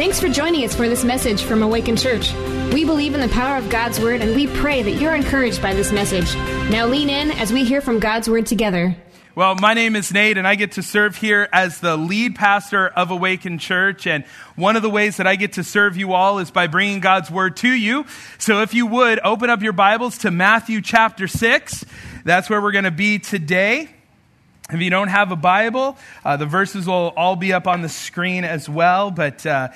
Thanks for joining us for this message from Awaken Church. We believe in the power of God's Word and we pray that you're encouraged by this message. Now lean in as we hear from God's Word together. Well, my name is Nate, and I get to serve here as the lead pastor of Awaken Church. And one of the ways that I get to serve you all is by bringing God's Word to you. So if you would, open up your Bibles to Matthew chapter 6. That's where we're going to be today. If you don't have a Bible, uh, the verses will all be up on the screen as well. But uh,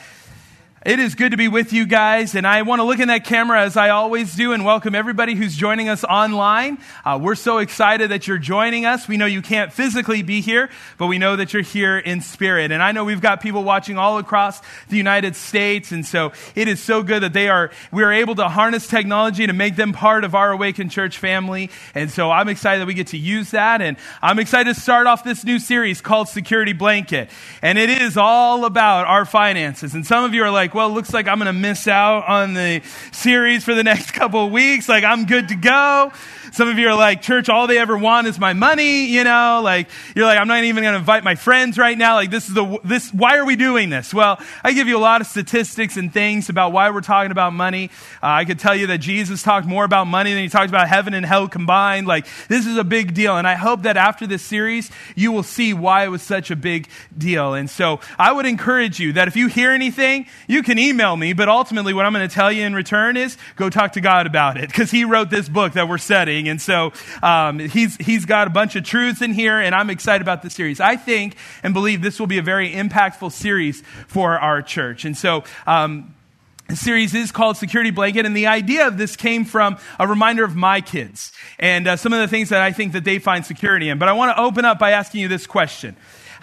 it is good to be with you guys, and I want to look in that camera as I always do and welcome everybody who's joining us online. Uh, we're so excited that you're joining us. We know you can't physically be here, but we know that you're here in spirit. And I know we've got people watching all across the United States, and so it is so good that they are, we are able to harness technology to make them part of our Awakened Church family. And so I'm excited that we get to use that, and I'm excited to start off this new series called Security Blanket. And it is all about our finances. And some of you are like, well, looks like I'm going to miss out on the series for the next couple of weeks. Like, I'm good to go. Some of you are like, church, all they ever want is my money, you know, like, you're like, I'm not even going to invite my friends right now. Like, this is the, this, why are we doing this? Well, I give you a lot of statistics and things about why we're talking about money. Uh, I could tell you that Jesus talked more about money than he talked about heaven and hell combined. Like, this is a big deal. And I hope that after this series, you will see why it was such a big deal. And so I would encourage you that if you hear anything, you can email me, but ultimately what I'm going to tell you in return is go talk to God about it because he wrote this book that we're studying. And so um, he's, he's got a bunch of truths in here, and I'm excited about this series. I think and believe this will be a very impactful series for our church. And so, um, the series is called Security Blanket, and the idea of this came from a reminder of my kids and uh, some of the things that I think that they find security in. But I want to open up by asking you this question.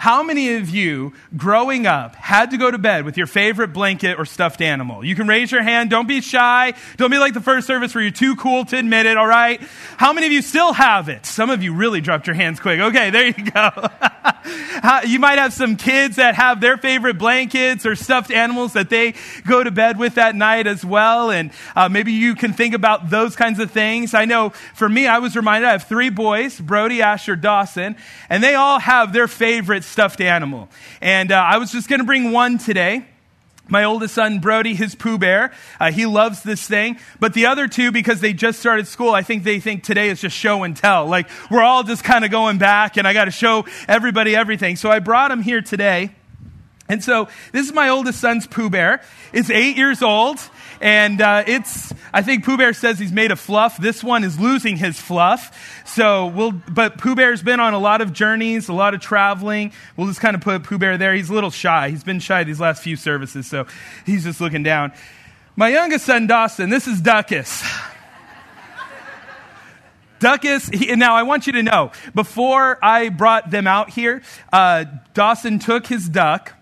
How many of you, growing up, had to go to bed with your favorite blanket or stuffed animal? You can raise your hand. Don't be shy. Don't be like the first service where you're too cool to admit it, all right? How many of you still have it? Some of you really dropped your hands quick. Okay, there you go. you might have some kids that have their favorite blankets or stuffed animals that they go to bed with that night as well. And uh, maybe you can think about those kinds of things. I know for me, I was reminded I have three boys Brody, Asher, Dawson, and they all have their favorite stuffed animal. And uh, I was just going to bring one today. My oldest son, Brody, his Pooh Bear, uh, he loves this thing. But the other two, because they just started school, I think they think today is just show and tell. Like, we're all just kind of going back, and I got to show everybody everything. So I brought him here today. And so this is my oldest son's Pooh Bear. It's eight years old, and uh, it's, I think Pooh Bear says he's made of fluff. This one is losing his fluff. So we'll, but Pooh Bear's been on a lot of journeys, a lot of traveling. We'll just kind of put Pooh Bear there. He's a little shy. He's been shy these last few services, so he's just looking down. My youngest son, Dawson, this is Duckus. Duckus, he, now I want you to know, before I brought them out here, uh, Dawson took his duck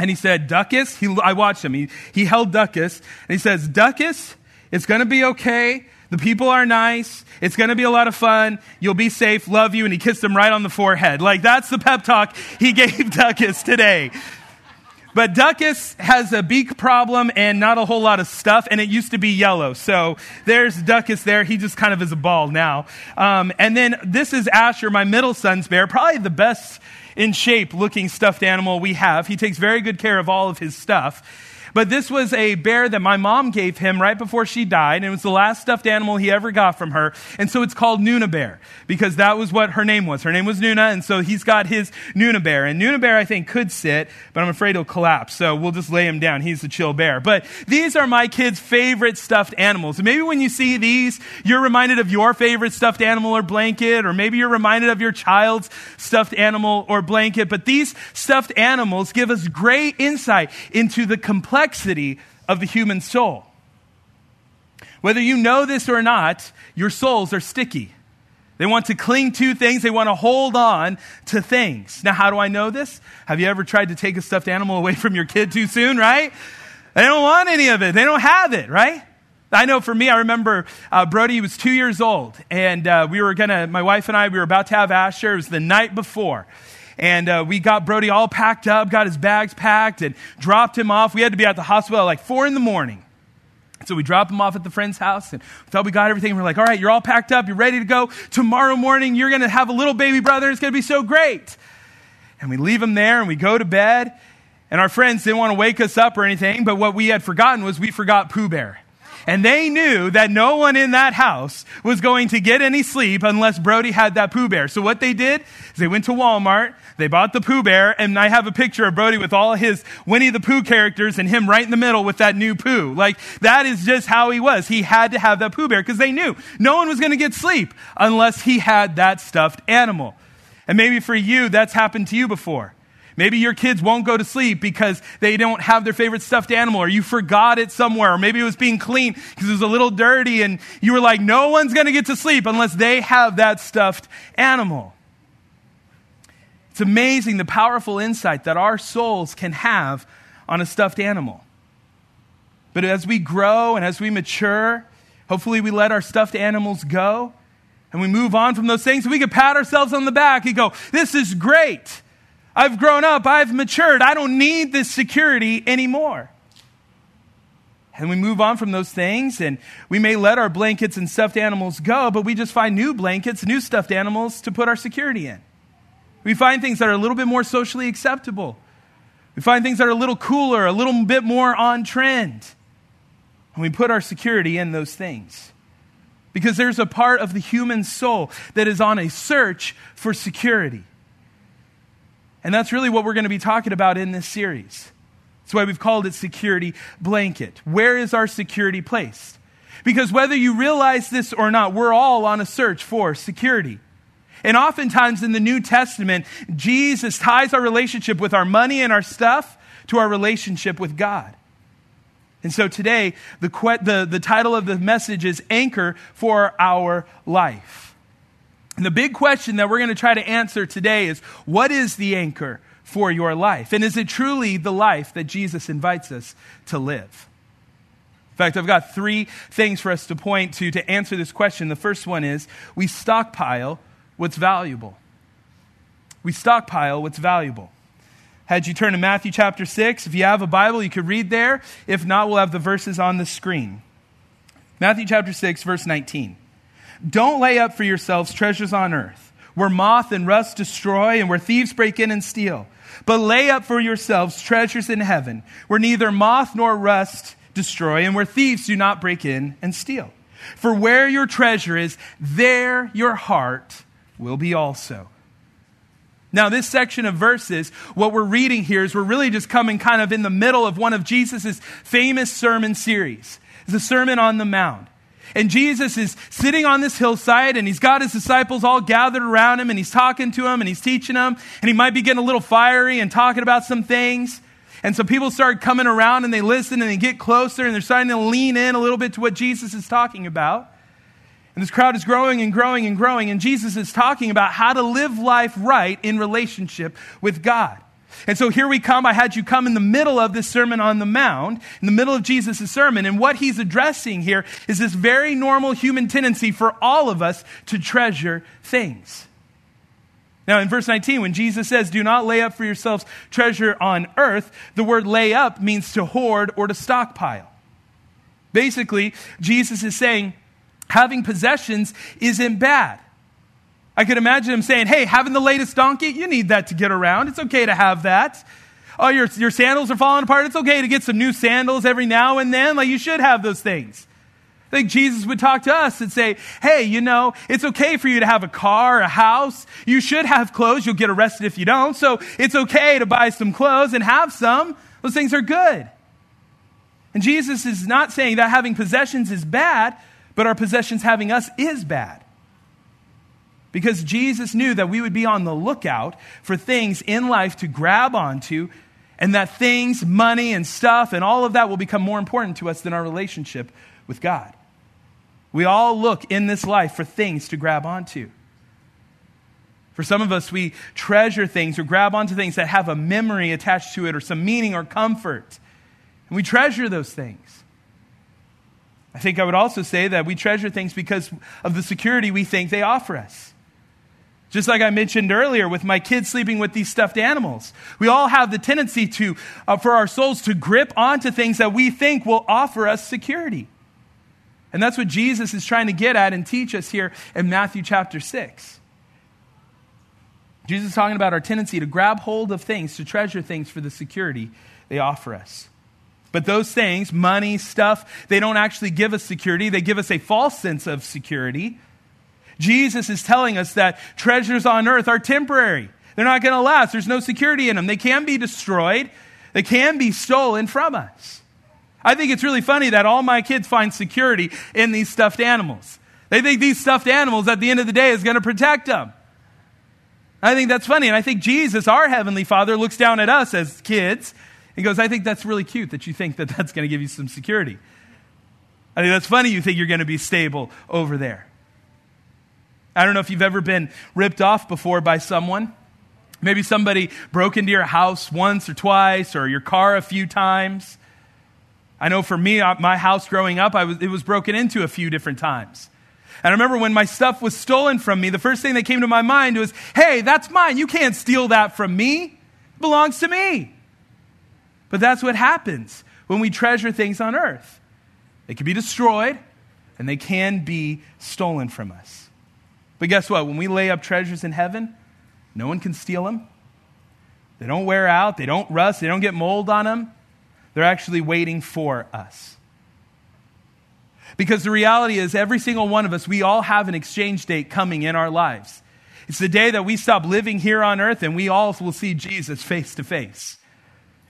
and he said, Duckus, he, I watched him. He, he held Duckus and he says, Duckus, it's going to be okay. The people are nice. It's going to be a lot of fun. You'll be safe. Love you. And he kissed him right on the forehead. Like that's the pep talk he gave Duckus today. But Duckus has a beak problem and not a whole lot of stuff, and it used to be yellow. So there's Duckus there. He just kind of is a ball now. Um, and then this is Asher, my middle son's bear, probably the best in shape looking stuffed animal we have. He takes very good care of all of his stuff. But this was a bear that my mom gave him right before she died, and it was the last stuffed animal he ever got from her. And so it's called Nuna Bear, because that was what her name was. Her name was Nuna, and so he's got his Nuna Bear. And Nuna Bear, I think, could sit, but I'm afraid he'll collapse, so we'll just lay him down. He's a chill bear. But these are my kids' favorite stuffed animals. And maybe when you see these, you're reminded of your favorite stuffed animal or blanket, or maybe you're reminded of your child's stuffed animal or blanket. But these stuffed animals give us great insight into the complexity complexity of the human soul. Whether you know this or not, your souls are sticky. They want to cling to things, they want to hold on to things. Now, how do I know this? Have you ever tried to take a stuffed animal away from your kid too soon, right? They don't want any of it, they don't have it, right? I know for me, I remember uh, Brody was two years old, and uh, we were gonna, my wife and I, we were about to have Asher. It was the night before. And uh, we got Brody all packed up, got his bags packed, and dropped him off. We had to be at the hospital at like four in the morning. So we drop him off at the friend's house and we thought we got everything. We're like, all right, you're all packed up. You're ready to go. Tomorrow morning, you're going to have a little baby brother. It's going to be so great. And we leave him there and we go to bed. And our friends didn't want to wake us up or anything, but what we had forgotten was we forgot Pooh Bear. And they knew that no one in that house was going to get any sleep unless Brody had that Pooh Bear. So what they did is they went to Walmart, they bought the Pooh Bear, and I have a picture of Brody with all his Winnie the Pooh characters and him right in the middle with that new Pooh. Like, that is just how he was. He had to have that Pooh Bear because they knew no one was going to get sleep unless he had that stuffed animal. And maybe for you, that's happened to you before. Maybe your kids won't go to sleep because they don't have their favorite stuffed animal, or you forgot it somewhere, or maybe it was being cleaned because it was a little dirty, and you were like, no one's going to get to sleep unless they have that stuffed animal. It's amazing the powerful insight that our souls can have on a stuffed animal. But as we grow and as we mature, hopefully we let our stuffed animals go and we move on from those things. we can pat ourselves on the back and go, This is great. I've grown up. I've matured. I don't need this security anymore. And we move on from those things, and we may let our blankets and stuffed animals go, but we just find new blankets, new stuffed animals to put our security in. We find things that are a little bit more socially acceptable. We find things that are a little cooler, a little bit more on trend. And we put our security in those things. Because there's a part of the human soul that is on a search for security. And that's really what we're going to be talking about in this series. That's why we've called it Security Blanket. Where is our security placed? Because whether you realize this or not, we're all on a search for security. And oftentimes in the New Testament, Jesus ties our relationship with our money and our stuff to our relationship with God. And so today, the, the, the title of the message is Anchor for Our Life. And the big question that we're going to try to answer today is what is the anchor for your life? And is it truly the life that Jesus invites us to live? In fact, I've got three things for us to point to to answer this question. The first one is we stockpile what's valuable. We stockpile what's valuable. Had you turn to Matthew chapter 6, if you have a Bible, you could read there. If not, we'll have the verses on the screen. Matthew chapter 6, verse 19. Don't lay up for yourselves treasures on earth, where moth and rust destroy and where thieves break in and steal. But lay up for yourselves treasures in heaven, where neither moth nor rust destroy and where thieves do not break in and steal. For where your treasure is, there your heart will be also. Now, this section of verses, what we're reading here is we're really just coming kind of in the middle of one of Jesus' famous sermon series. The Sermon on the Mount. And Jesus is sitting on this hillside and he's got his disciples all gathered around him and he's talking to them and he's teaching them and he might be getting a little fiery and talking about some things. And so people start coming around and they listen and they get closer and they're starting to lean in a little bit to what Jesus is talking about. And this crowd is growing and growing and growing and Jesus is talking about how to live life right in relationship with God. And so here we come. I had you come in the middle of this Sermon on the Mount, in the middle of Jesus' sermon. And what he's addressing here is this very normal human tendency for all of us to treasure things. Now, in verse 19, when Jesus says, Do not lay up for yourselves treasure on earth, the word lay up means to hoard or to stockpile. Basically, Jesus is saying, having possessions isn't bad. I could imagine him saying, Hey, having the latest donkey, you need that to get around. It's okay to have that. Oh, your, your sandals are falling apart. It's okay to get some new sandals every now and then. Like, you should have those things. I think Jesus would talk to us and say, Hey, you know, it's okay for you to have a car, a house. You should have clothes. You'll get arrested if you don't. So it's okay to buy some clothes and have some. Those things are good. And Jesus is not saying that having possessions is bad, but our possessions having us is bad. Because Jesus knew that we would be on the lookout for things in life to grab onto, and that things, money, and stuff, and all of that will become more important to us than our relationship with God. We all look in this life for things to grab onto. For some of us, we treasure things or grab onto things that have a memory attached to it or some meaning or comfort. And we treasure those things. I think I would also say that we treasure things because of the security we think they offer us. Just like I mentioned earlier with my kids sleeping with these stuffed animals. We all have the tendency to, uh, for our souls to grip onto things that we think will offer us security. And that's what Jesus is trying to get at and teach us here in Matthew chapter 6. Jesus is talking about our tendency to grab hold of things, to treasure things for the security they offer us. But those things, money, stuff, they don't actually give us security. They give us a false sense of security. Jesus is telling us that treasures on earth are temporary. They're not going to last. There's no security in them. They can be destroyed, they can be stolen from us. I think it's really funny that all my kids find security in these stuffed animals. They think these stuffed animals at the end of the day is going to protect them. I think that's funny. And I think Jesus, our Heavenly Father, looks down at us as kids and goes, I think that's really cute that you think that that's going to give you some security. I think that's funny you think you're going to be stable over there. I don't know if you've ever been ripped off before by someone. Maybe somebody broke into your house once or twice, or your car a few times. I know for me, uh, my house growing up, was, it was broken into a few different times. And I remember when my stuff was stolen from me, the first thing that came to my mind was, hey, that's mine. You can't steal that from me. It belongs to me. But that's what happens when we treasure things on earth. They can be destroyed and they can be stolen from us. But guess what? When we lay up treasures in heaven, no one can steal them. They don't wear out, they don't rust, they don't get mold on them. They're actually waiting for us. Because the reality is, every single one of us, we all have an exchange date coming in our lives. It's the day that we stop living here on earth and we all will see Jesus face to face.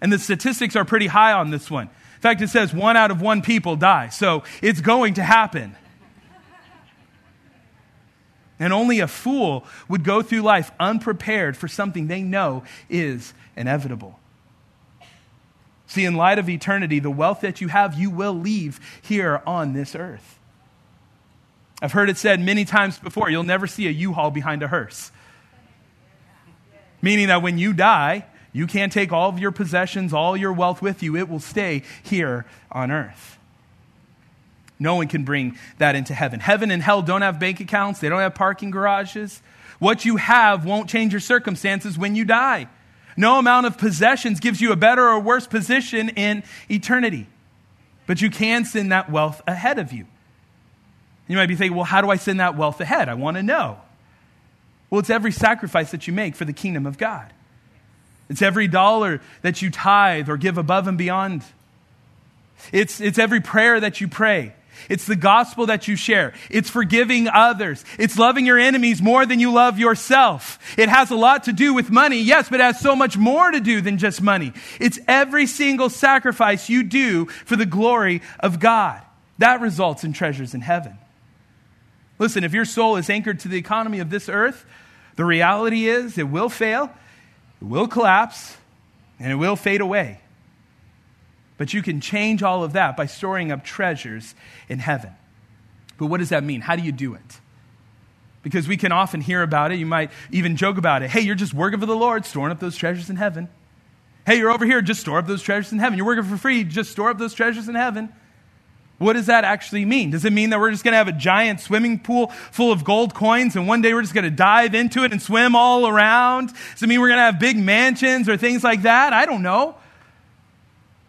And the statistics are pretty high on this one. In fact, it says one out of one people die. So it's going to happen. And only a fool would go through life unprepared for something they know is inevitable. See, in light of eternity, the wealth that you have, you will leave here on this earth. I've heard it said many times before you'll never see a U Haul behind a hearse. Meaning that when you die, you can't take all of your possessions, all your wealth with you. It will stay here on earth. No one can bring that into heaven. Heaven and hell don't have bank accounts, they don't have parking garages. What you have won't change your circumstances when you die. No amount of possessions gives you a better or worse position in eternity. But you can send that wealth ahead of you. You might be thinking, well, how do I send that wealth ahead? I want to know. Well, it's every sacrifice that you make for the kingdom of God. It's every dollar that you tithe or give above and beyond. It's, it's every prayer that you pray. It's the gospel that you share. It's forgiving others. It's loving your enemies more than you love yourself. It has a lot to do with money, yes, but it has so much more to do than just money. It's every single sacrifice you do for the glory of God. That results in treasures in heaven. Listen, if your soul is anchored to the economy of this earth, the reality is it will fail, it will collapse, and it will fade away. But you can change all of that by storing up treasures in heaven. But what does that mean? How do you do it? Because we can often hear about it. You might even joke about it. Hey, you're just working for the Lord, storing up those treasures in heaven. Hey, you're over here, just store up those treasures in heaven. You're working for free, just store up those treasures in heaven. What does that actually mean? Does it mean that we're just going to have a giant swimming pool full of gold coins and one day we're just going to dive into it and swim all around? Does it mean we're going to have big mansions or things like that? I don't know.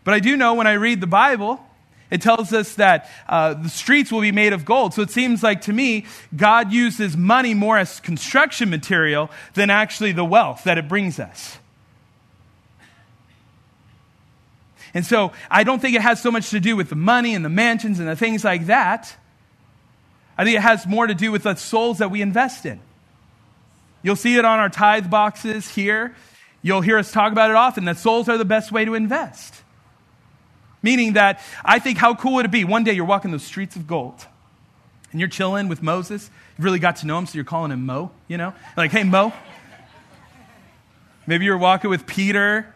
But I do know when I read the Bible, it tells us that uh, the streets will be made of gold. So it seems like to me, God uses money more as construction material than actually the wealth that it brings us. And so I don't think it has so much to do with the money and the mansions and the things like that. I think it has more to do with the souls that we invest in. You'll see it on our tithe boxes here. You'll hear us talk about it often that souls are the best way to invest. Meaning that I think how cool would it be? One day you're walking those streets of gold and you're chilling with Moses. You've really got to know him, so you're calling him Mo, you know? Like, hey, Mo. Maybe you're walking with Peter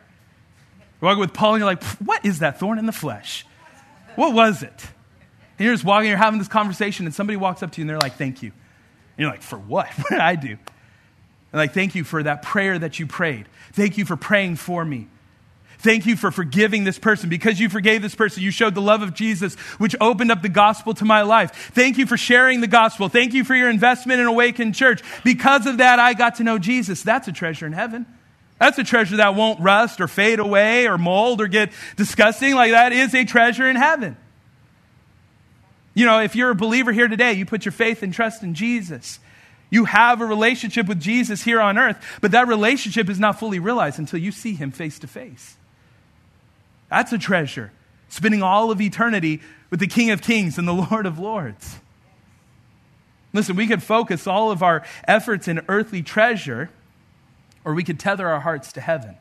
you're walking with Paul and you're like, what is that thorn in the flesh? What was it? And you're just walking, you're having this conversation, and somebody walks up to you and they're like, thank you. And you're like, for what? What did I do? And like, thank you for that prayer that you prayed. Thank you for praying for me. Thank you for forgiving this person. Because you forgave this person, you showed the love of Jesus, which opened up the gospel to my life. Thank you for sharing the gospel. Thank you for your investment in Awakened Church. Because of that, I got to know Jesus. That's a treasure in heaven. That's a treasure that won't rust or fade away or mold or get disgusting. Like that is a treasure in heaven. You know, if you're a believer here today, you put your faith and trust in Jesus. You have a relationship with Jesus here on earth, but that relationship is not fully realized until you see him face to face. That's a treasure, spending all of eternity with the King of Kings and the Lord of Lords. Listen, we could focus all of our efforts in earthly treasure, or we could tether our hearts to heaven.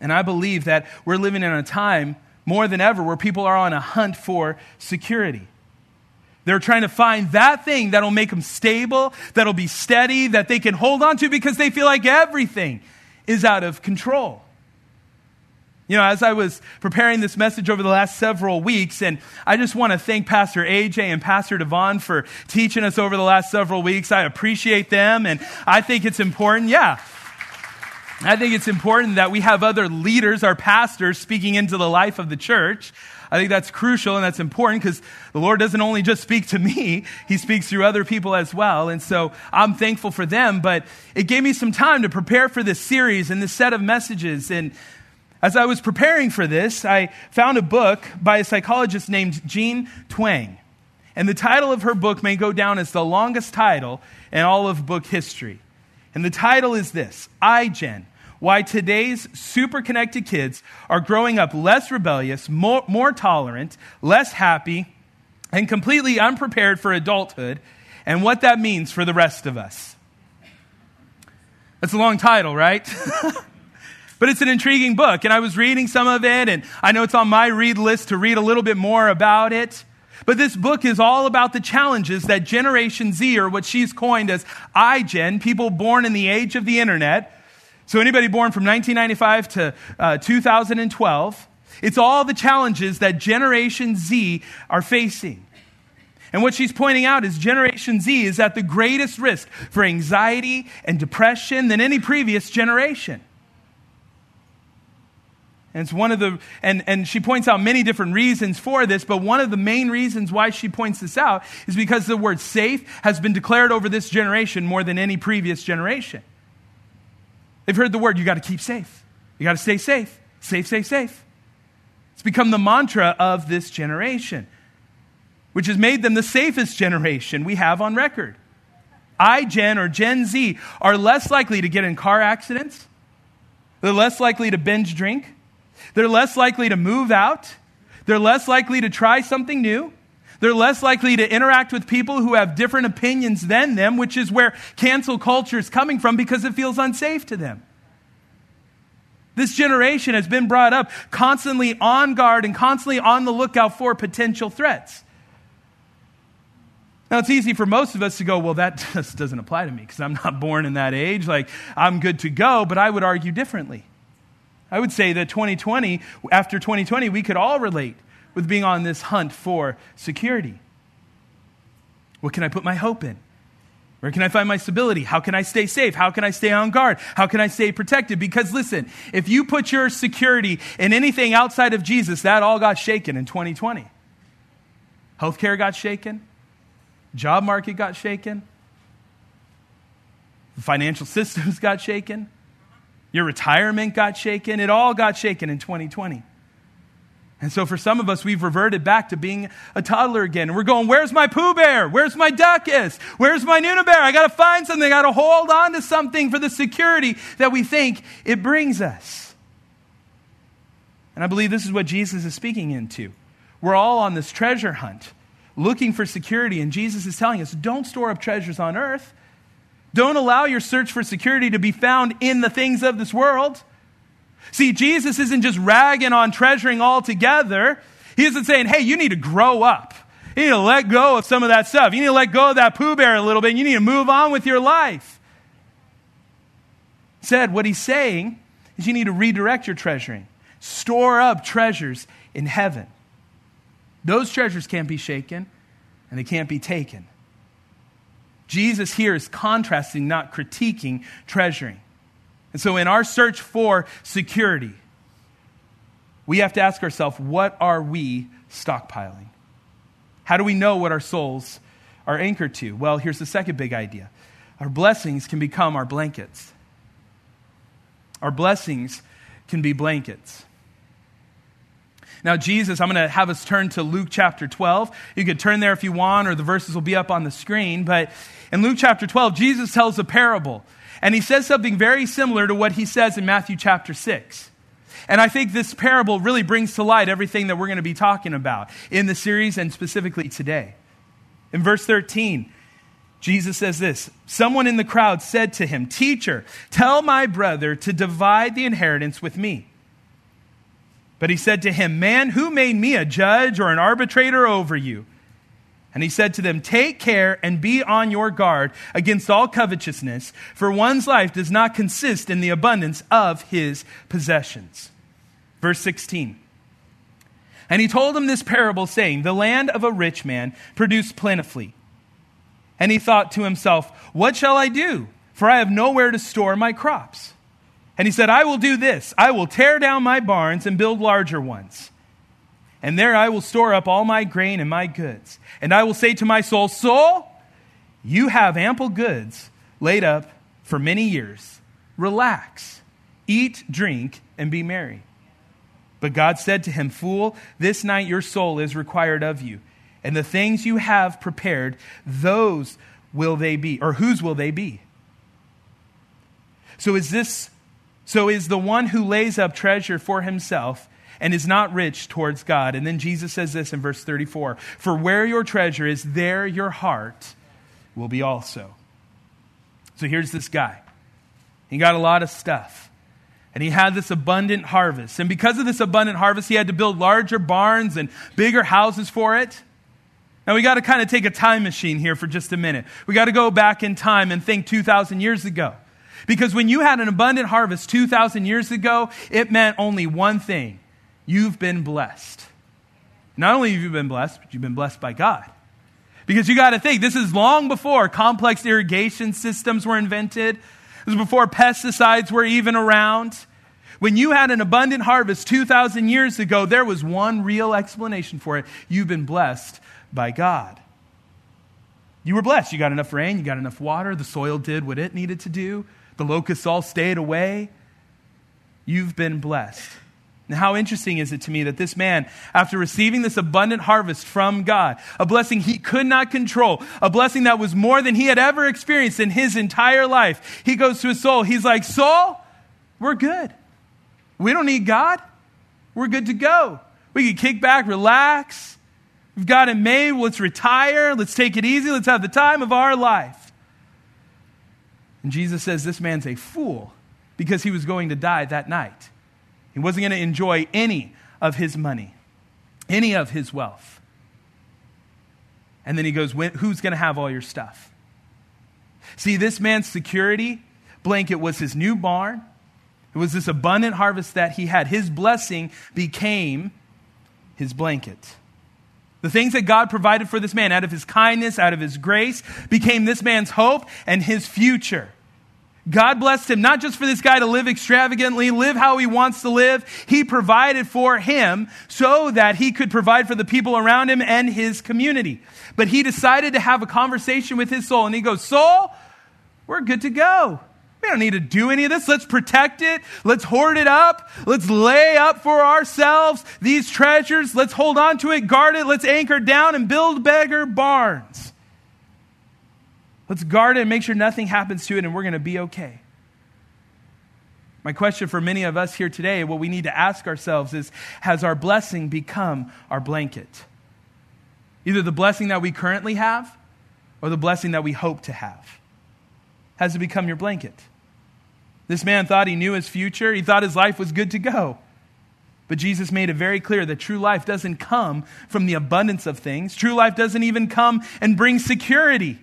And I believe that we're living in a time more than ever where people are on a hunt for security. They're trying to find that thing that'll make them stable, that'll be steady, that they can hold on to because they feel like everything is out of control. You know, as I was preparing this message over the last several weeks, and I just want to thank Pastor AJ and Pastor Devon for teaching us over the last several weeks. I appreciate them, and I think it's important. Yeah. I think it's important that we have other leaders, our pastors, speaking into the life of the church. I think that's crucial and that's important because the Lord doesn't only just speak to me, He speaks through other people as well. And so I'm thankful for them, but it gave me some time to prepare for this series and this set of messages. And as I was preparing for this, I found a book by a psychologist named Jean Twenge. And the title of her book may go down as the longest title in all of book history. And the title is this iGen Why Today's Super Connected Kids Are Growing Up Less Rebellious, More, more Tolerant, Less Happy, and Completely Unprepared for Adulthood, and What That Means for the Rest of Us. That's a long title, right? But it's an intriguing book, and I was reading some of it, and I know it's on my read list to read a little bit more about it. But this book is all about the challenges that Generation Z, or what she's coined as iGen, people born in the age of the internet. So anybody born from 1995 to uh, 2012, it's all the challenges that Generation Z are facing. And what she's pointing out is Generation Z is at the greatest risk for anxiety and depression than any previous generation. And it's one of the, and, and she points out many different reasons for this, but one of the main reasons why she points this out is because the word safe has been declared over this generation more than any previous generation. They've heard the word, you got to keep safe. You got to stay safe. Safe, safe, safe. It's become the mantra of this generation, which has made them the safest generation we have on record. I iGen or Gen Z are less likely to get in car accidents. They're less likely to binge drink. They're less likely to move out. They're less likely to try something new. They're less likely to interact with people who have different opinions than them, which is where cancel culture is coming from because it feels unsafe to them. This generation has been brought up constantly on guard and constantly on the lookout for potential threats. Now, it's easy for most of us to go, well, that just doesn't apply to me because I'm not born in that age. Like, I'm good to go, but I would argue differently. I would say that 2020, after 2020, we could all relate with being on this hunt for security. What can I put my hope in? Where can I find my stability? How can I stay safe? How can I stay on guard? How can I stay protected? Because listen, if you put your security in anything outside of Jesus, that all got shaken in 2020. Healthcare got shaken. Job market got shaken. The financial systems got shaken. Your retirement got shaken. It all got shaken in 2020. And so for some of us, we've reverted back to being a toddler again. And we're going, where's my Pooh Bear? Where's my Duckus? Where's my Nuna Bear? I got to find something. I got to hold on to something for the security that we think it brings us. And I believe this is what Jesus is speaking into. We're all on this treasure hunt, looking for security. And Jesus is telling us, don't store up treasures on earth don't allow your search for security to be found in the things of this world. See, Jesus isn't just ragging on treasuring altogether. He isn't saying, hey, you need to grow up. You need to let go of some of that stuff. You need to let go of that Pooh Bear a little bit. You need to move on with your life. Said what he's saying is you need to redirect your treasuring. Store up treasures in heaven. Those treasures can't be shaken and they can't be taken. Jesus here is contrasting, not critiquing treasuring. And so, in our search for security, we have to ask ourselves what are we stockpiling? How do we know what our souls are anchored to? Well, here's the second big idea our blessings can become our blankets. Our blessings can be blankets. Now, Jesus, I'm going to have us turn to Luke chapter 12. You could turn there if you want, or the verses will be up on the screen. But in Luke chapter 12, Jesus tells a parable, and he says something very similar to what he says in Matthew chapter 6. And I think this parable really brings to light everything that we're going to be talking about in the series and specifically today. In verse 13, Jesus says this Someone in the crowd said to him, Teacher, tell my brother to divide the inheritance with me. But he said to him, Man, who made me a judge or an arbitrator over you? And he said to them, Take care and be on your guard against all covetousness, for one's life does not consist in the abundance of his possessions. Verse 16. And he told him this parable, saying, The land of a rich man produced plentifully. And he thought to himself, What shall I do? For I have nowhere to store my crops. And he said, I will do this I will tear down my barns and build larger ones. And there I will store up all my grain and my goods. And I will say to my soul, Soul, you have ample goods laid up for many years. Relax, eat, drink, and be merry. But God said to him, Fool, this night your soul is required of you. And the things you have prepared, those will they be, or whose will they be? So is this so is the one who lays up treasure for himself and is not rich towards God. And then Jesus says this in verse 34 For where your treasure is, there your heart will be also. So here's this guy. He got a lot of stuff. And he had this abundant harvest. And because of this abundant harvest, he had to build larger barns and bigger houses for it. Now, we got to kind of take a time machine here for just a minute. We got to go back in time and think 2,000 years ago. Because when you had an abundant harvest 2,000 years ago, it meant only one thing you've been blessed. Not only have you been blessed, but you've been blessed by God. Because you got to think, this is long before complex irrigation systems were invented, this was before pesticides were even around. When you had an abundant harvest 2,000 years ago, there was one real explanation for it. You've been blessed by God. You were blessed. You got enough rain, you got enough water, the soil did what it needed to do. The locusts all stayed away. You've been blessed. Now, how interesting is it to me that this man, after receiving this abundant harvest from God, a blessing he could not control, a blessing that was more than he had ever experienced in his entire life, he goes to his soul. He's like, Soul, we're good. We don't need God. We're good to go. We can kick back, relax. We've got it made. Let's retire. Let's take it easy. Let's have the time of our life. And Jesus says this man's a fool because he was going to die that night. He wasn't going to enjoy any of his money, any of his wealth. And then he goes, Who's going to have all your stuff? See, this man's security blanket was his new barn. It was this abundant harvest that he had. His blessing became his blanket. The things that God provided for this man out of his kindness, out of his grace, became this man's hope and his future. God blessed him not just for this guy to live extravagantly, live how he wants to live. He provided for him so that he could provide for the people around him and his community. But he decided to have a conversation with his soul and he goes, Soul, we're good to go. We don't need to do any of this. Let's protect it. Let's hoard it up. Let's lay up for ourselves these treasures. Let's hold on to it, guard it. Let's anchor down and build beggar barns. Let's guard it and make sure nothing happens to it and we're going to be okay. My question for many of us here today, what we need to ask ourselves is Has our blessing become our blanket? Either the blessing that we currently have or the blessing that we hope to have. Has it become your blanket? This man thought he knew his future. He thought his life was good to go. But Jesus made it very clear that true life doesn't come from the abundance of things. True life doesn't even come and bring security.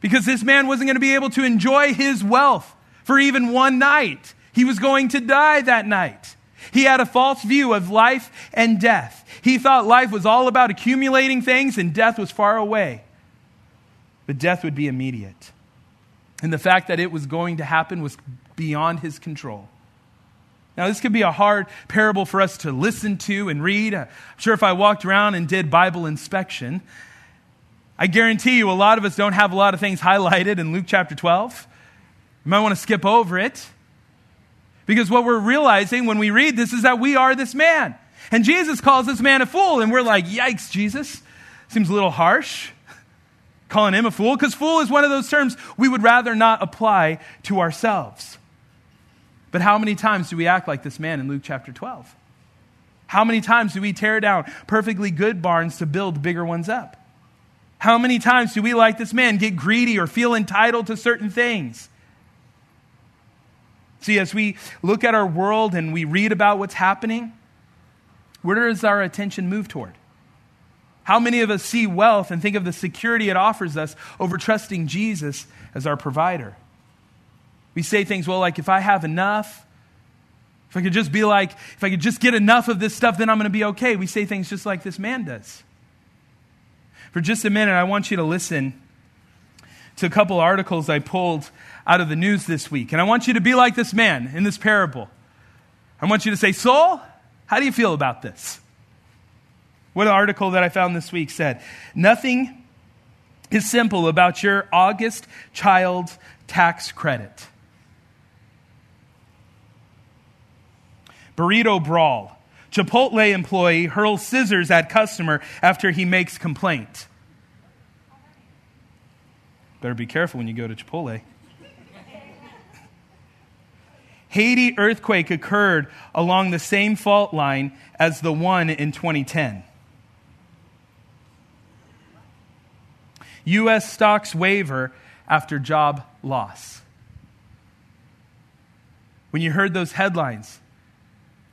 Because this man wasn't going to be able to enjoy his wealth for even one night. He was going to die that night. He had a false view of life and death. He thought life was all about accumulating things and death was far away. But death would be immediate. And the fact that it was going to happen was beyond his control. Now, this could be a hard parable for us to listen to and read. Uh, I'm sure if I walked around and did Bible inspection, I guarantee you a lot of us don't have a lot of things highlighted in Luke chapter 12. You might want to skip over it. Because what we're realizing when we read this is that we are this man. And Jesus calls this man a fool, and we're like, yikes, Jesus. Seems a little harsh calling him a fool, because fool is one of those terms we would rather not apply to ourselves. But how many times do we act like this man in Luke chapter 12? How many times do we tear down perfectly good barns to build bigger ones up? How many times do we, like this man, get greedy or feel entitled to certain things? See, as we look at our world and we read about what's happening, where does our attention move toward? How many of us see wealth and think of the security it offers us over trusting Jesus as our provider? We say things, well, like, if I have enough, if I could just be like, if I could just get enough of this stuff, then I'm going to be okay. We say things just like this man does. For just a minute, I want you to listen to a couple articles I pulled out of the news this week. And I want you to be like this man in this parable. I want you to say, Soul, how do you feel about this? What article that I found this week said Nothing is simple about your August child tax credit. Burrito brawl. Chipotle employee hurls scissors at customer after he makes complaint. Better be careful when you go to Chipotle. Haiti earthquake occurred along the same fault line as the one in 2010. U.S. stocks waver after job loss. When you heard those headlines,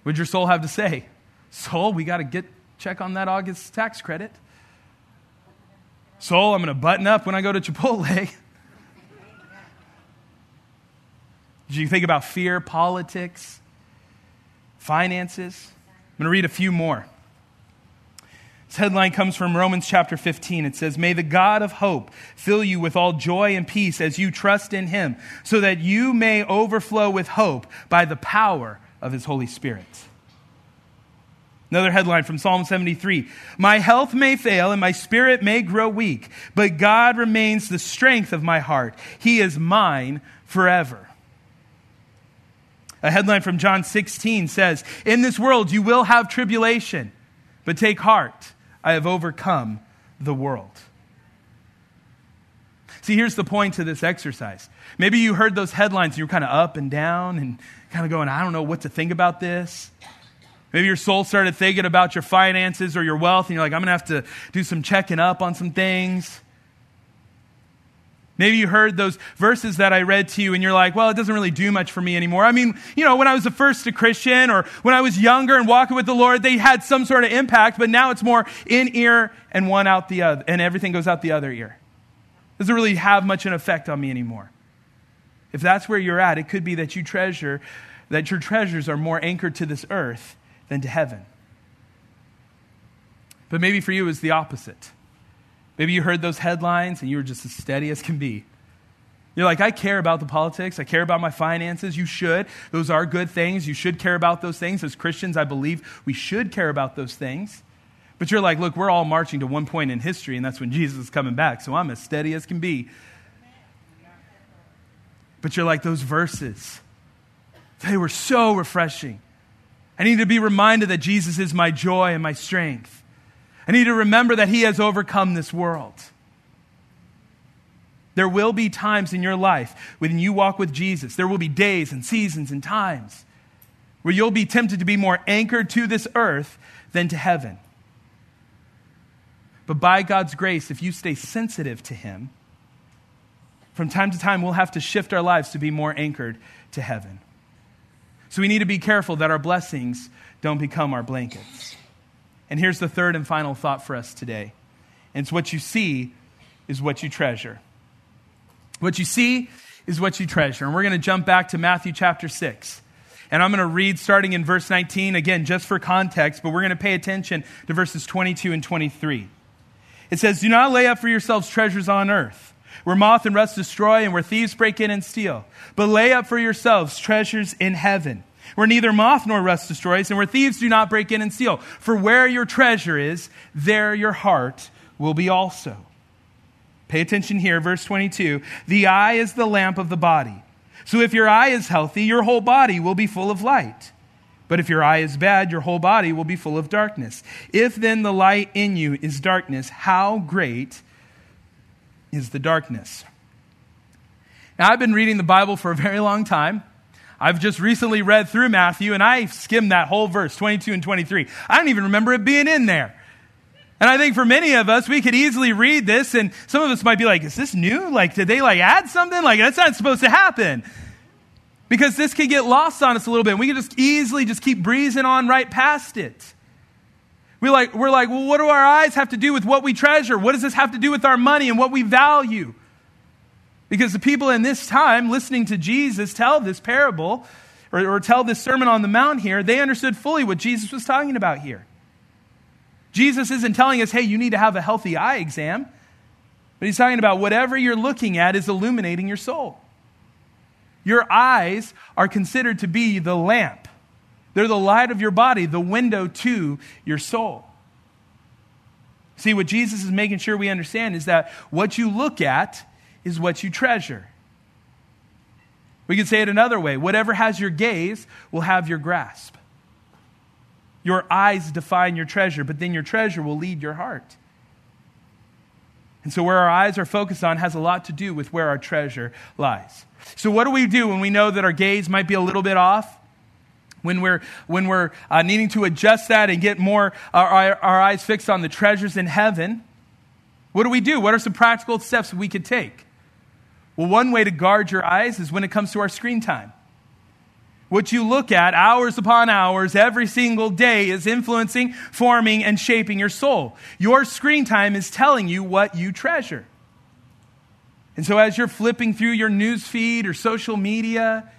did your soul have to say? Soul, we got to get check on that August tax credit. Soul, I'm going to button up when I go to Chipotle. Did you think about fear, politics, finances? I'm going to read a few more. This headline comes from Romans chapter 15. It says, May the God of hope fill you with all joy and peace as you trust in him, so that you may overflow with hope by the power of his Holy Spirit. Another headline from Psalm 73 My health may fail and my spirit may grow weak, but God remains the strength of my heart. He is mine forever. A headline from John 16 says, In this world you will have tribulation, but take heart. I have overcome the world. See, here's the point to this exercise. Maybe you heard those headlines and you're kind of up and down and kind of going, I don't know what to think about this. Maybe your soul started thinking about your finances or your wealth and you're like, I'm going to have to do some checking up on some things. Maybe you heard those verses that I read to you and you're like, well, it doesn't really do much for me anymore. I mean, you know, when I was the first a Christian or when I was younger and walking with the Lord, they had some sort of impact, but now it's more in ear and one out the other, and everything goes out the other ear. It doesn't really have much an effect on me anymore. If that's where you're at, it could be that you treasure, that your treasures are more anchored to this earth than to heaven. But maybe for you, it's the opposite. Maybe you heard those headlines and you were just as steady as can be. You're like, I care about the politics. I care about my finances. You should. Those are good things. You should care about those things. As Christians, I believe we should care about those things. But you're like, look, we're all marching to one point in history, and that's when Jesus is coming back. So I'm as steady as can be. But you're like, those verses, they were so refreshing. I need to be reminded that Jesus is my joy and my strength. I need to remember that He has overcome this world. There will be times in your life when you walk with Jesus, there will be days and seasons and times where you'll be tempted to be more anchored to this earth than to heaven. But by God's grace, if you stay sensitive to Him, from time to time we'll have to shift our lives to be more anchored to heaven. So we need to be careful that our blessings don't become our blankets. And here's the third and final thought for us today. And it's what you see is what you treasure. What you see is what you treasure. And we're going to jump back to Matthew chapter 6. And I'm going to read starting in verse 19, again, just for context, but we're going to pay attention to verses 22 and 23. It says, Do not lay up for yourselves treasures on earth, where moth and rust destroy and where thieves break in and steal, but lay up for yourselves treasures in heaven where neither moth nor rust destroys, and where thieves do not break in and steal. For where your treasure is, there your heart will be also. Pay attention here, verse 22. The eye is the lamp of the body. So if your eye is healthy, your whole body will be full of light. But if your eye is bad, your whole body will be full of darkness. If then the light in you is darkness, how great is the darkness? Now, I've been reading the Bible for a very long time. I've just recently read through Matthew and I skimmed that whole verse, 22 and 23. I don't even remember it being in there. And I think for many of us, we could easily read this and some of us might be like, is this new? Like, did they like add something? Like, that's not supposed to happen because this can get lost on us a little bit. We can just easily just keep breezing on right past it. We like, we're like, well, what do our eyes have to do with what we treasure? What does this have to do with our money and what we value? Because the people in this time listening to Jesus tell this parable or, or tell this Sermon on the Mount here, they understood fully what Jesus was talking about here. Jesus isn't telling us, hey, you need to have a healthy eye exam, but he's talking about whatever you're looking at is illuminating your soul. Your eyes are considered to be the lamp, they're the light of your body, the window to your soul. See, what Jesus is making sure we understand is that what you look at is what you treasure. We could say it another way whatever has your gaze will have your grasp. Your eyes define your treasure, but then your treasure will lead your heart. And so, where our eyes are focused on has a lot to do with where our treasure lies. So, what do we do when we know that our gaze might be a little bit off? When we're, when we're uh, needing to adjust that and get more our, our, our eyes fixed on the treasures in heaven, what do we do? What are some practical steps we could take? Well, one way to guard your eyes is when it comes to our screen time. What you look at hours upon hours every single day is influencing, forming, and shaping your soul. Your screen time is telling you what you treasure. And so, as you're flipping through your news feed or social media,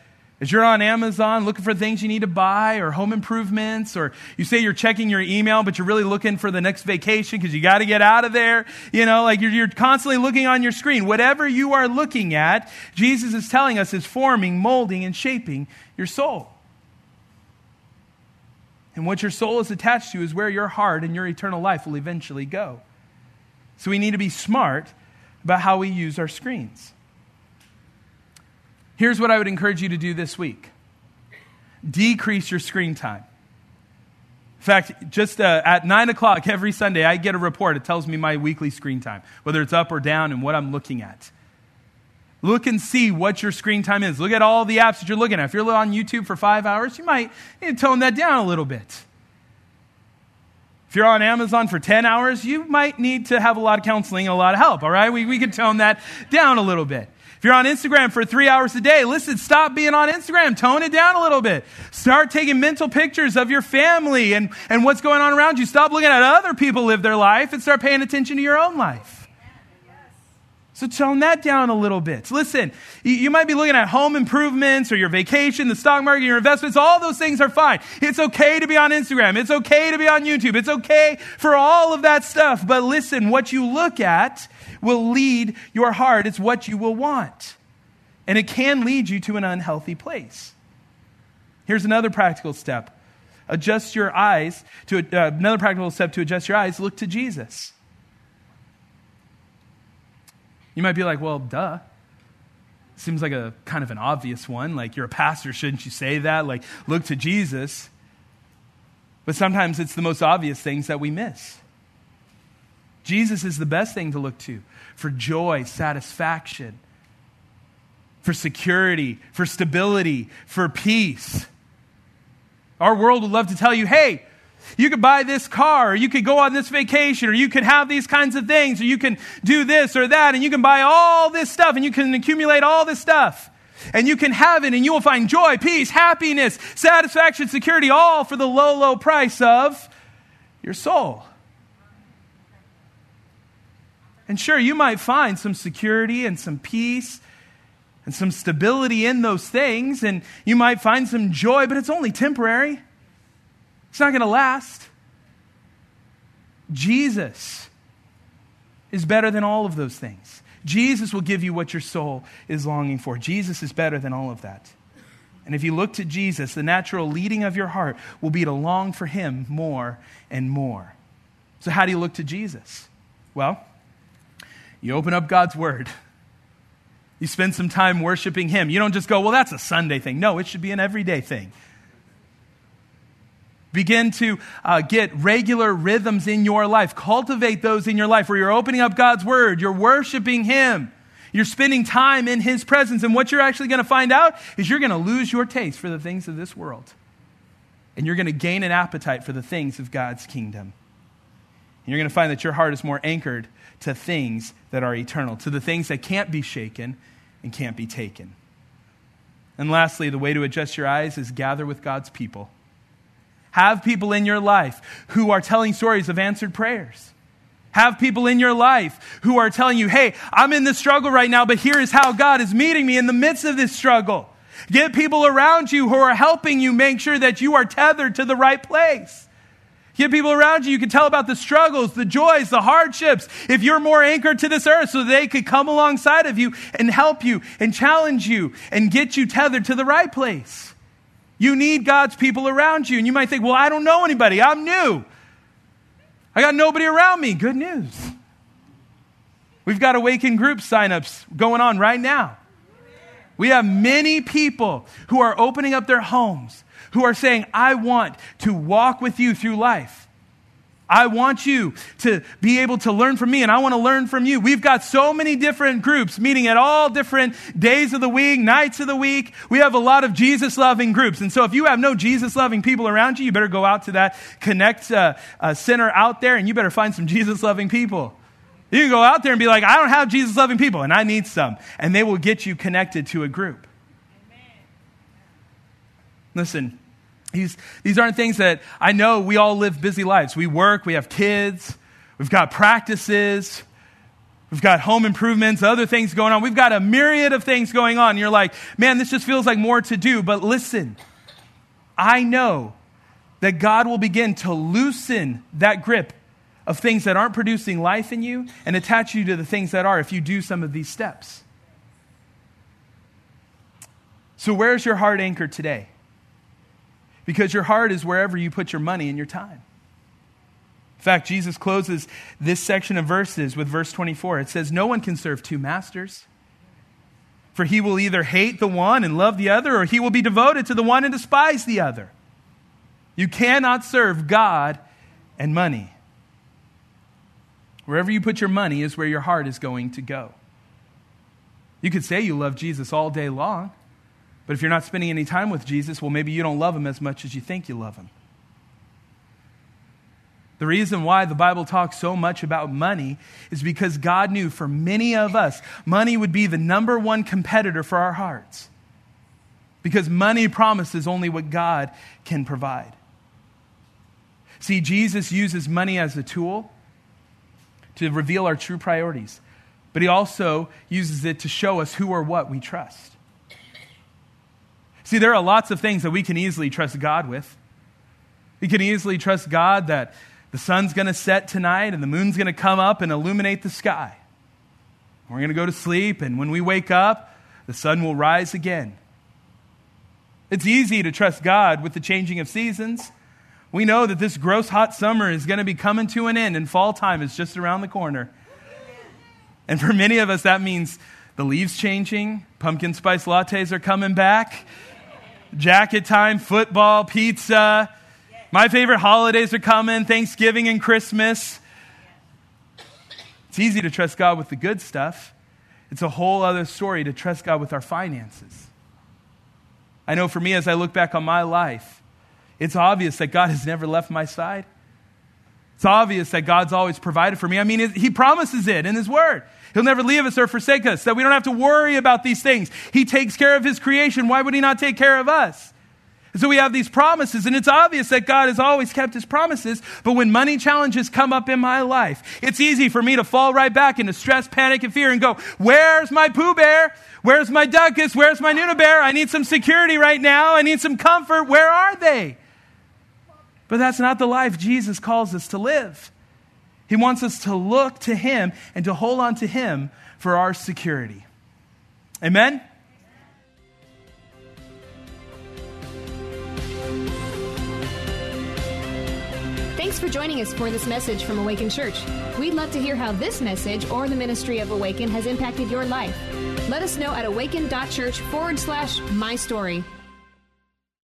as you're on Amazon looking for things you need to buy or home improvements, or you say you're checking your email, but you're really looking for the next vacation because you got to get out of there, you know, like you're, you're constantly looking on your screen. Whatever you are looking at, Jesus is telling us is forming, molding, and shaping your soul. And what your soul is attached to is where your heart and your eternal life will eventually go. So we need to be smart about how we use our screens. Here's what I would encourage you to do this week decrease your screen time. In fact, just uh, at 9 o'clock every Sunday, I get a report. It tells me my weekly screen time, whether it's up or down and what I'm looking at. Look and see what your screen time is. Look at all the apps that you're looking at. If you're on YouTube for five hours, you might to tone that down a little bit. If you're on Amazon for 10 hours, you might need to have a lot of counseling and a lot of help, all right? We, we can tone that down a little bit. If you're on Instagram for three hours a day, listen, stop being on Instagram. Tone it down a little bit. Start taking mental pictures of your family and, and what's going on around you. Stop looking at other people live their life and start paying attention to your own life. So tone that down a little bit. Listen, you might be looking at home improvements or your vacation, the stock market, your investments. All those things are fine. It's okay to be on Instagram. It's okay to be on YouTube. It's okay for all of that stuff. But listen, what you look at will lead your heart. It's what you will want. And it can lead you to an unhealthy place. Here's another practical step. Adjust your eyes to uh, another practical step to adjust your eyes. Look to Jesus. You might be like, well, duh. Seems like a kind of an obvious one. Like, you're a pastor, shouldn't you say that? Like, look to Jesus. But sometimes it's the most obvious things that we miss. Jesus is the best thing to look to for joy, satisfaction, for security, for stability, for peace. Our world would love to tell you, hey, you could buy this car, or you could go on this vacation, or you could have these kinds of things, or you can do this or that, and you can buy all this stuff, and you can accumulate all this stuff. And you can have it, and you will find joy, peace, happiness, satisfaction, security, all for the low, low price of your soul. And sure, you might find some security and some peace and some stability in those things, and you might find some joy, but it's only temporary. It's not going to last. Jesus is better than all of those things. Jesus will give you what your soul is longing for. Jesus is better than all of that. And if you look to Jesus, the natural leading of your heart will be to long for him more and more. So, how do you look to Jesus? Well, you open up God's Word. You spend some time worshiping Him. You don't just go, well, that's a Sunday thing. No, it should be an everyday thing. Begin to uh, get regular rhythms in your life. Cultivate those in your life where you're opening up God's Word, you're worshiping Him, you're spending time in His presence. And what you're actually going to find out is you're going to lose your taste for the things of this world. And you're going to gain an appetite for the things of God's kingdom. You're going to find that your heart is more anchored to things that are eternal, to the things that can't be shaken and can't be taken. And lastly, the way to adjust your eyes is gather with God's people. Have people in your life who are telling stories of answered prayers. Have people in your life who are telling you, hey, I'm in this struggle right now, but here is how God is meeting me in the midst of this struggle. Get people around you who are helping you make sure that you are tethered to the right place. Get people around you you can tell about the struggles, the joys, the hardships. If you're more anchored to this earth, so they could come alongside of you and help you and challenge you and get you tethered to the right place. You need God's people around you. And you might think, well, I don't know anybody. I'm new. I got nobody around me. Good news. We've got awakened group signups going on right now. We have many people who are opening up their homes, who are saying, I want to walk with you through life. I want you to be able to learn from me, and I want to learn from you. We've got so many different groups meeting at all different days of the week, nights of the week. We have a lot of Jesus loving groups. And so, if you have no Jesus loving people around you, you better go out to that Connect uh, uh, Center out there and you better find some Jesus loving people. You can go out there and be like, I don't have Jesus loving people, and I need some. And they will get you connected to a group. Amen. Listen, these, these aren't things that I know we all live busy lives. We work, we have kids, we've got practices, we've got home improvements, other things going on. We've got a myriad of things going on. You're like, man, this just feels like more to do. But listen, I know that God will begin to loosen that grip of things that aren't producing life in you and attach you to the things that are if you do some of these steps. So, where's your heart anchored today? Because your heart is wherever you put your money and your time. In fact, Jesus closes this section of verses with verse 24. It says, No one can serve two masters. For he will either hate the one and love the other, or he will be devoted to the one and despise the other. You cannot serve God and money. Wherever you put your money is where your heart is going to go. You could say you love Jesus all day long, but if you're not spending any time with Jesus, well, maybe you don't love him as much as you think you love him. The reason why the Bible talks so much about money is because God knew for many of us, money would be the number one competitor for our hearts. Because money promises only what God can provide. See, Jesus uses money as a tool to reveal our true priorities, but he also uses it to show us who or what we trust. See, there are lots of things that we can easily trust God with. We can easily trust God that the sun's going to set tonight and the moon's going to come up and illuminate the sky. We're going to go to sleep, and when we wake up, the sun will rise again. It's easy to trust God with the changing of seasons. We know that this gross hot summer is going to be coming to an end, and fall time is just around the corner. And for many of us, that means the leaves changing, pumpkin spice lattes are coming back, jacket time, football, pizza. My favorite holidays are coming Thanksgiving and Christmas. It's easy to trust God with the good stuff. It's a whole other story to trust God with our finances. I know for me, as I look back on my life, it's obvious that God has never left my side. It's obvious that God's always provided for me. I mean, He promises it in His Word. He'll never leave us or forsake us, that we don't have to worry about these things. He takes care of His creation. Why would He not take care of us? So we have these promises, and it's obvious that God has always kept His promises. But when money challenges come up in my life, it's easy for me to fall right back into stress, panic, and fear and go, Where's my Pooh Bear? Where's my Duckus? Where's my Nuna Bear? I need some security right now. I need some comfort. Where are they? But that's not the life Jesus calls us to live. He wants us to look to Him and to hold on to Him for our security. Amen? Thanks for joining us for this message from Awaken Church. We'd love to hear how this message or the ministry of Awaken has impacted your life. Let us know at awaken.church forward slash my story.